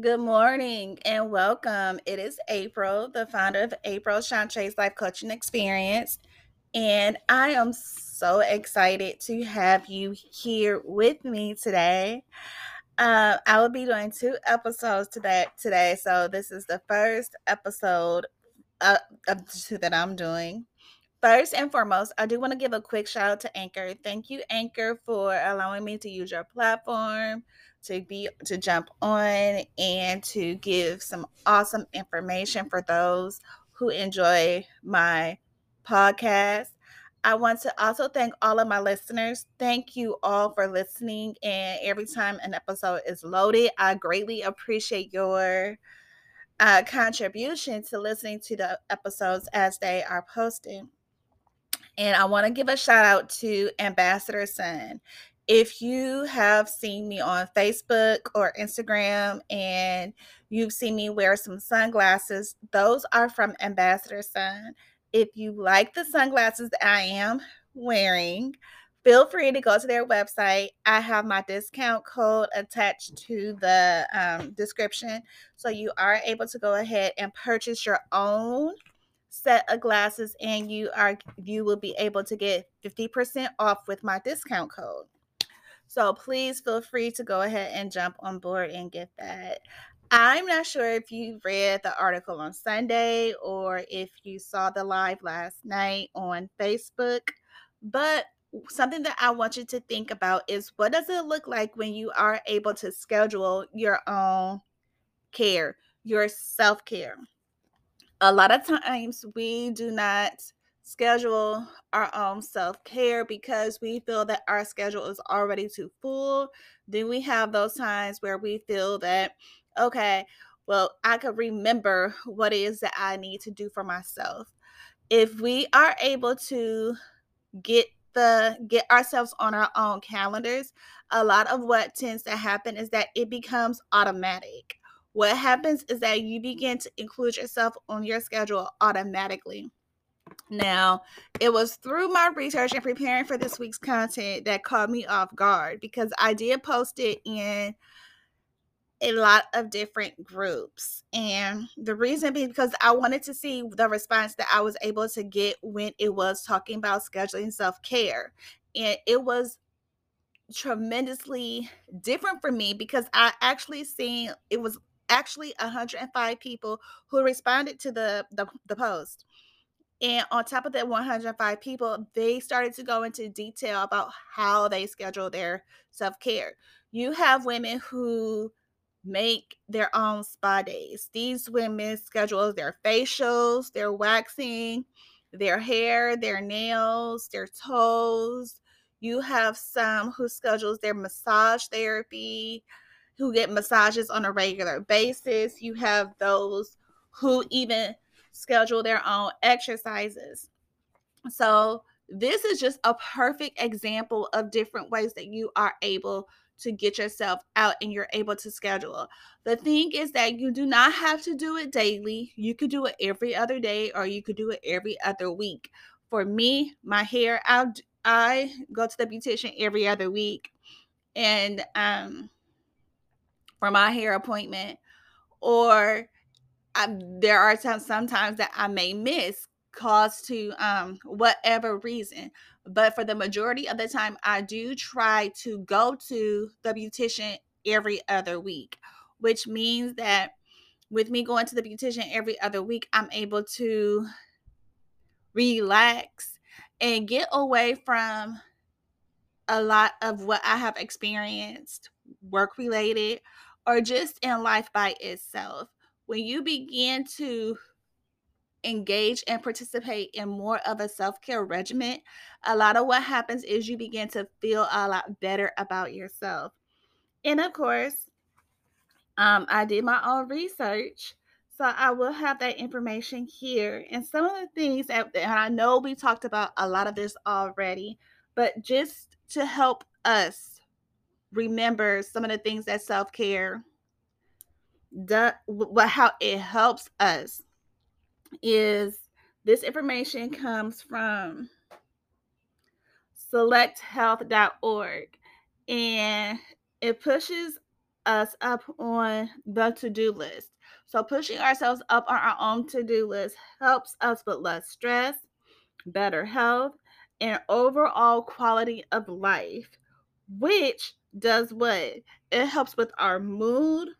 Good morning and welcome. It is April, the founder of April Shontrace Life Coaching Experience. And I am so excited to have you here with me today. Uh, I will be doing two episodes today. Today, so this is the first episode uh, of the two that I'm doing. First and foremost, I do want to give a quick shout out to Anchor. Thank you, Anchor, for allowing me to use your platform to be to jump on and to give some awesome information for those who enjoy my podcast. I want to also thank all of my listeners. Thank you all for listening. And every time an episode is loaded, I greatly appreciate your uh, contribution to listening to the episodes as they are posted. And I want to give a shout out to Ambassador Sun. If you have seen me on Facebook or Instagram and you've seen me wear some sunglasses, those are from Ambassador Sun. If you like the sunglasses that I am wearing, feel free to go to their website. I have my discount code attached to the um, description. So you are able to go ahead and purchase your own set of glasses and you are you will be able to get 50% off with my discount code. So please feel free to go ahead and jump on board and get that. I'm not sure if you read the article on Sunday or if you saw the live last night on Facebook, but something that I want you to think about is what does it look like when you are able to schedule your own care, your self care? A lot of times we do not schedule our own self care because we feel that our schedule is already too full. Then we have those times where we feel that, okay, well, I could remember what it is that I need to do for myself. If we are able to get the get ourselves on our own calendars, a lot of what tends to happen is that it becomes automatic. What happens is that you begin to include yourself on your schedule automatically. Now, it was through my research and preparing for this week's content that caught me off guard because I did post it in a lot of different groups. And the reason being because I wanted to see the response that I was able to get when it was talking about scheduling self care. And it was tremendously different for me because I actually seen it was actually 105 people who responded to the, the, the post. And on top of that 105 people, they started to go into detail about how they schedule their self care. You have women who make their own spa days. These women schedule their facials, their waxing, their hair, their nails, their toes. You have some who schedules their massage therapy, who get massages on a regular basis. You have those who even schedule their own exercises. So, this is just a perfect example of different ways that you are able to get yourself out and you're able to schedule. The thing is that you do not have to do it daily. You could do it every other day or you could do it every other week. For me, my hair, I I go to the beautician every other week and um for my hair appointment or I, there are some sometimes that I may miss cause to um whatever reason but for the majority of the time i do try to go to the beautician every other week which means that with me going to the beautician every other week i'm able to relax and get away from a lot of what i have experienced work related or just in life by itself when you begin to engage and participate in more of a self-care regimen, a lot of what happens is you begin to feel a lot better about yourself. And of course, um, I did my own research. So I will have that information here. And some of the things that and I know we talked about a lot of this already, but just to help us remember some of the things that self-care does how it helps us is this information comes from selecthealth.org and it pushes us up on the to do list. So, pushing ourselves up on our own to do list helps us with less stress, better health, and overall quality of life, which does what? It helps with our mood,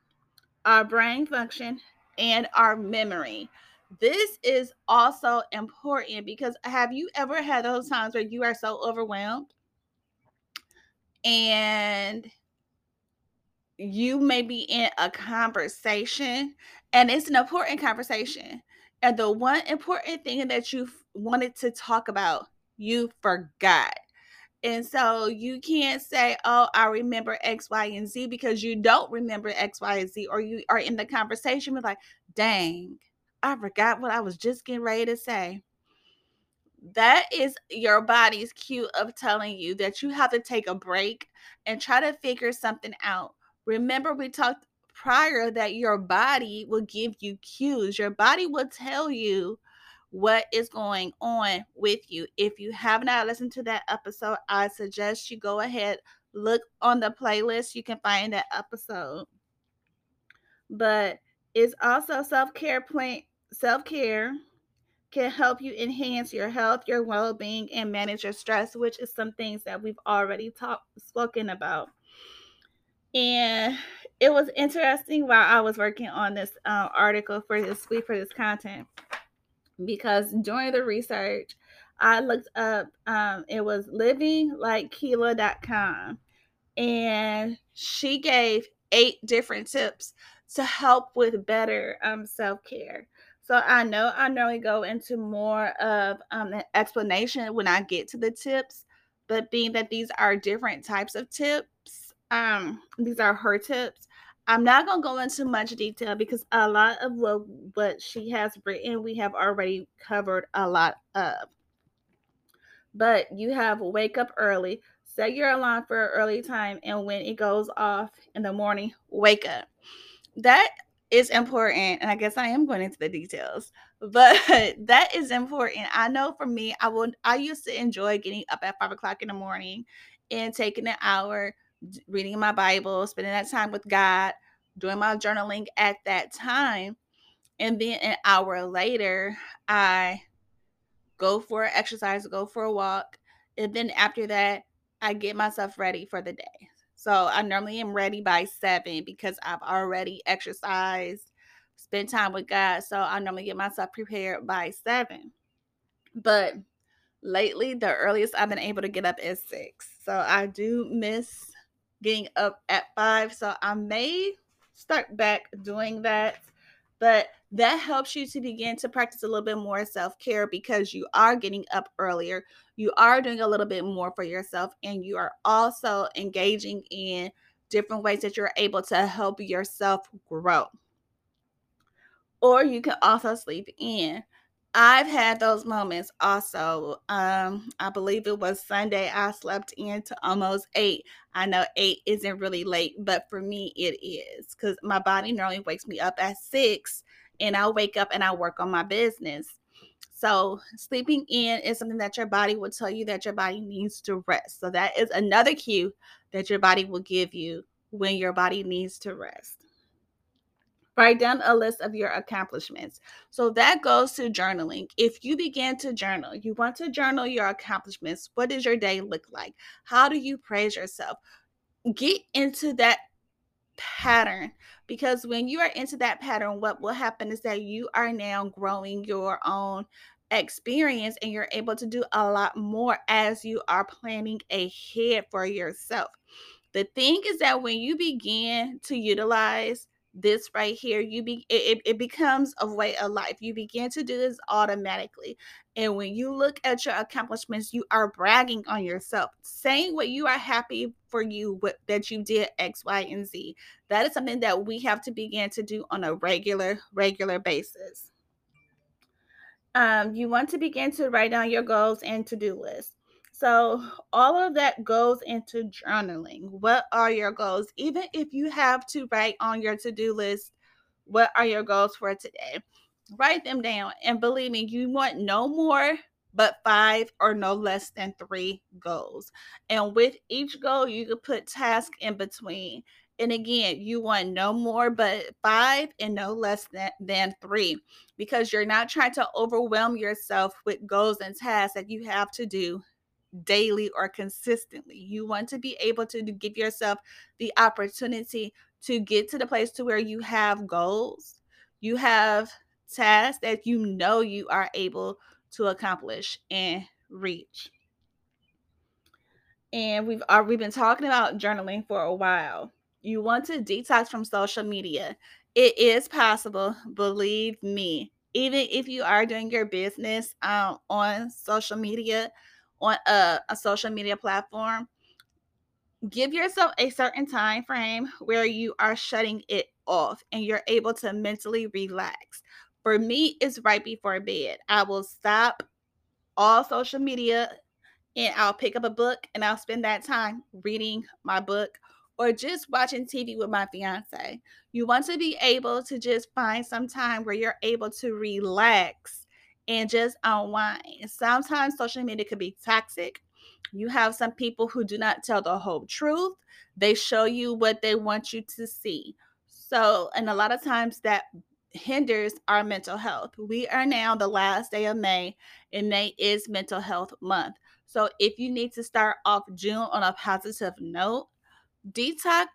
our brain function, and our memory. This is also important because have you ever had those times where you are so overwhelmed? And you may be in a conversation and it's an important conversation. And the one important thing that you wanted to talk about you forgot and so you can't say, oh, I remember X, Y, and Z because you don't remember X, Y, and Z, or you are in the conversation with like, dang, I forgot what I was just getting ready to say. That is your body's cue of telling you that you have to take a break and try to figure something out. Remember, we talked prior that your body will give you cues. Your body will tell you what is going on with you. If you have not listened to that episode, I suggest you go ahead, look on the playlist. You can find that episode. But it's also self-care plan self-care can help you enhance your health, your well-being, and manage your stress, which is some things that we've already talked spoken about. And it was interesting while I was working on this uh, article for this week for this content because during the research, I looked up, um, it was livinglikekeyla.com, and she gave eight different tips to help with better um, self care. So I know I normally go into more of um, an explanation when I get to the tips, but being that these are different types of tips, um, these are her tips. I'm not going to go into much detail because a lot of what, what she has written, we have already covered a lot of. But you have wake up early, set your alarm for an early time, and when it goes off in the morning, wake up. That is important. And I guess I am going into the details, but that is important. I know for me, I would I used to enjoy getting up at five o'clock in the morning and taking an hour reading my Bible, spending that time with God, doing my journaling at that time. And then an hour later, I go for exercise, go for a walk. And then after that, I get myself ready for the day. So I normally am ready by seven because I've already exercised, spent time with God. So I normally get myself prepared by seven. But lately, the earliest I've been able to get up is six. So I do miss getting up at five. So I may start back doing that. But that helps you to begin to practice a little bit more self care because you are getting up earlier. You are doing a little bit more for yourself, and you are also engaging in different ways that you're able to help yourself grow. Or you can also sleep in. I've had those moments also. Um, I believe it was Sunday. I slept in to almost eight. I know eight isn't really late, but for me it is because my body normally wakes me up at six and I wake up and I work on my business. So sleeping in is something that your body will tell you that your body needs to rest. So that is another cue that your body will give you when your body needs to rest. Write down a list of your accomplishments. So that goes to journaling. If you begin to journal, you want to journal your accomplishments. What does your day look like? How do you praise yourself? Get into that pattern because when you are into that pattern, what will happen is that you are now growing your own experience and you're able to do a lot more as you are planning ahead for yourself. The thing is that when you begin to utilize this right here you be it, it becomes a way of life. You begin to do this automatically and when you look at your accomplishments you are bragging on yourself saying what you are happy for you what, that you did x y and z. That is something that we have to begin to do on a regular regular basis. Um, you want to begin to write down your goals and to-do list so, all of that goes into journaling. What are your goals? Even if you have to write on your to do list, what are your goals for today? Write them down. And believe me, you want no more but five or no less than three goals. And with each goal, you can put task in between. And again, you want no more but five and no less than, than three because you're not trying to overwhelm yourself with goals and tasks that you have to do daily or consistently. You want to be able to give yourself the opportunity to get to the place to where you have goals, you have tasks that you know you are able to accomplish and reach. And we've already been talking about journaling for a while. You want to detox from social media. It is possible, believe me. Even if you are doing your business um, on social media, on a, a social media platform, give yourself a certain time frame where you are shutting it off and you're able to mentally relax. For me, it's right before bed. I will stop all social media and I'll pick up a book and I'll spend that time reading my book or just watching TV with my fiance. You want to be able to just find some time where you're able to relax and just unwind. Sometimes social media can be toxic. You have some people who do not tell the whole truth. They show you what they want you to see. So, and a lot of times that hinders our mental health. We are now the last day of May, and May is mental health month. So, if you need to start off June on a positive note, detox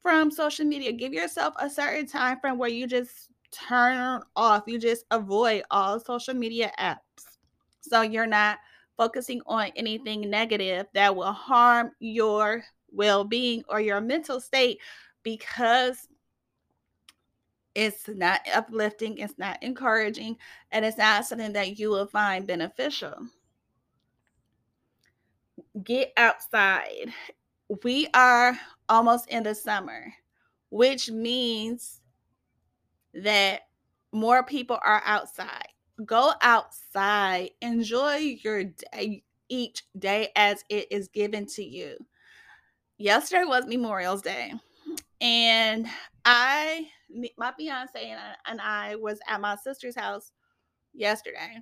from social media. Give yourself a certain time frame where you just turn off, you just avoid all social media apps. So, you're not focusing on anything negative that will harm your well being or your mental state because it's not uplifting, it's not encouraging, and it's not something that you will find beneficial. Get outside. We are almost in the summer, which means that more people are outside. Go outside, enjoy your day each day as it is given to you. Yesterday was Memorial's Day, and I my fiance and I, and I was at my sister's house yesterday.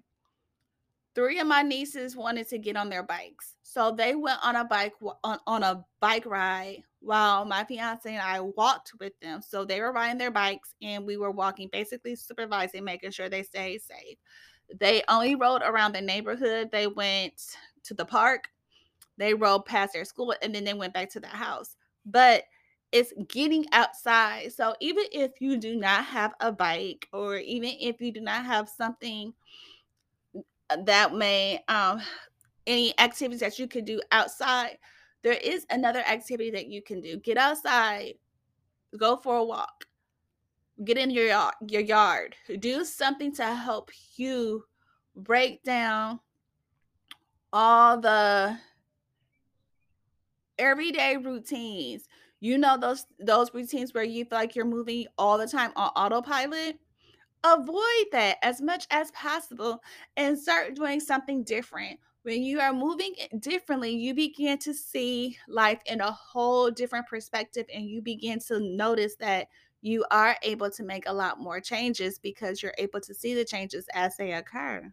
Three of my nieces wanted to get on their bikes, so they went on a bike on, on a bike ride while my fiance and I walked with them. So they were riding their bikes and we were walking, basically supervising, making sure they stayed safe. They only rode around the neighborhood. They went to the park, they rode past their school, and then they went back to the house. But it's getting outside. So even if you do not have a bike or even if you do not have something that may um any activities that you could do outside, there is another activity that you can do. Get outside, go for a walk. Get in your yard, your yard. Do something to help you break down all the everyday routines you know those those routines where you feel like you're moving all the time on autopilot? Avoid that as much as possible and start doing something different. When you are moving differently, you begin to see life in a whole different perspective and you begin to notice that you are able to make a lot more changes because you're able to see the changes as they occur.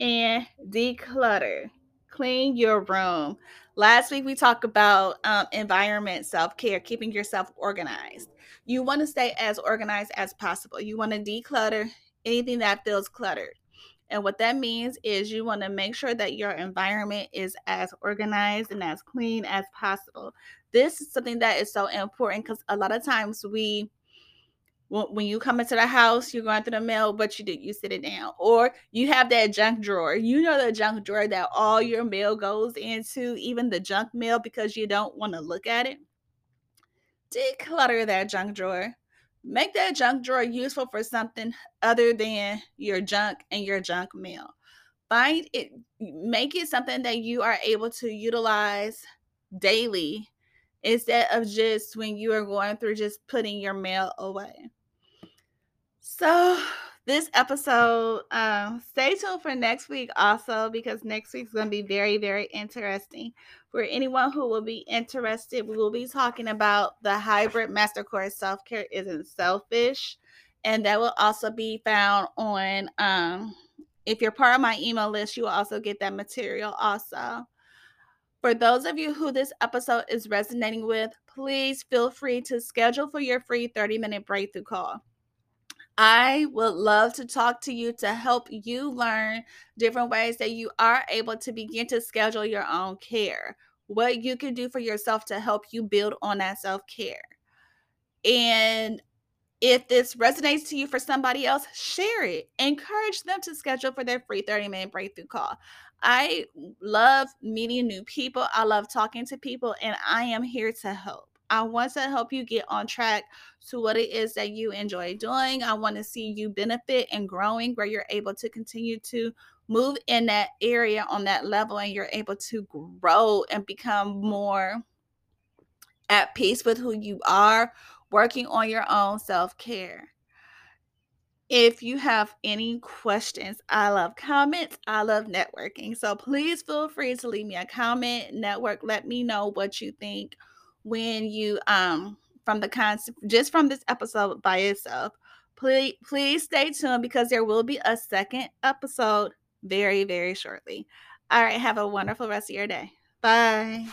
And declutter clean your room. Last week we talked about um, environment self care, keeping yourself organized. You want to stay as organized as possible. You want to declutter anything that feels cluttered. And what that means is you want to make sure that your environment is as organized and as clean as possible. This is something that is so important because a lot of times we when you come into the house, you're going through the mail, but you did you sit it down, or you have that junk drawer. You know the junk drawer that all your mail goes into, even the junk mail, because you don't want to look at it. Declutter that junk drawer. Make that junk drawer useful for something other than your junk and your junk mail. Find it, make it something that you are able to utilize daily instead of just when you are going through just putting your mail away. So this episode, um, stay tuned for next week also because next week's going to be very, very interesting. For anyone who will be interested, we will be talking about the hybrid master course self care isn't selfish, and that will also be found on. Um, if you're part of my email list, you will also get that material also. For those of you who this episode is resonating with, please feel free to schedule for your free 30 minute breakthrough call. I would love to talk to you to help you learn different ways that you are able to begin to schedule your own care, what you can do for yourself to help you build on that self care. And if this resonates to you for somebody else, share it. Encourage them to schedule for their free 30 minute breakthrough call. I love meeting new people. I love talking to people, and I am here to help. I want to help you get on track to what it is that you enjoy doing. I want to see you benefit and growing where you're able to continue to move in that area on that level and you're able to grow and become more at peace with who you are, working on your own self care. If you have any questions, I love comments. I love networking. So please feel free to leave me a comment, network, let me know what you think when you um from the concept just from this episode by itself. Please please stay tuned because there will be a second episode very very shortly. All right, have a wonderful rest of your day. Bye.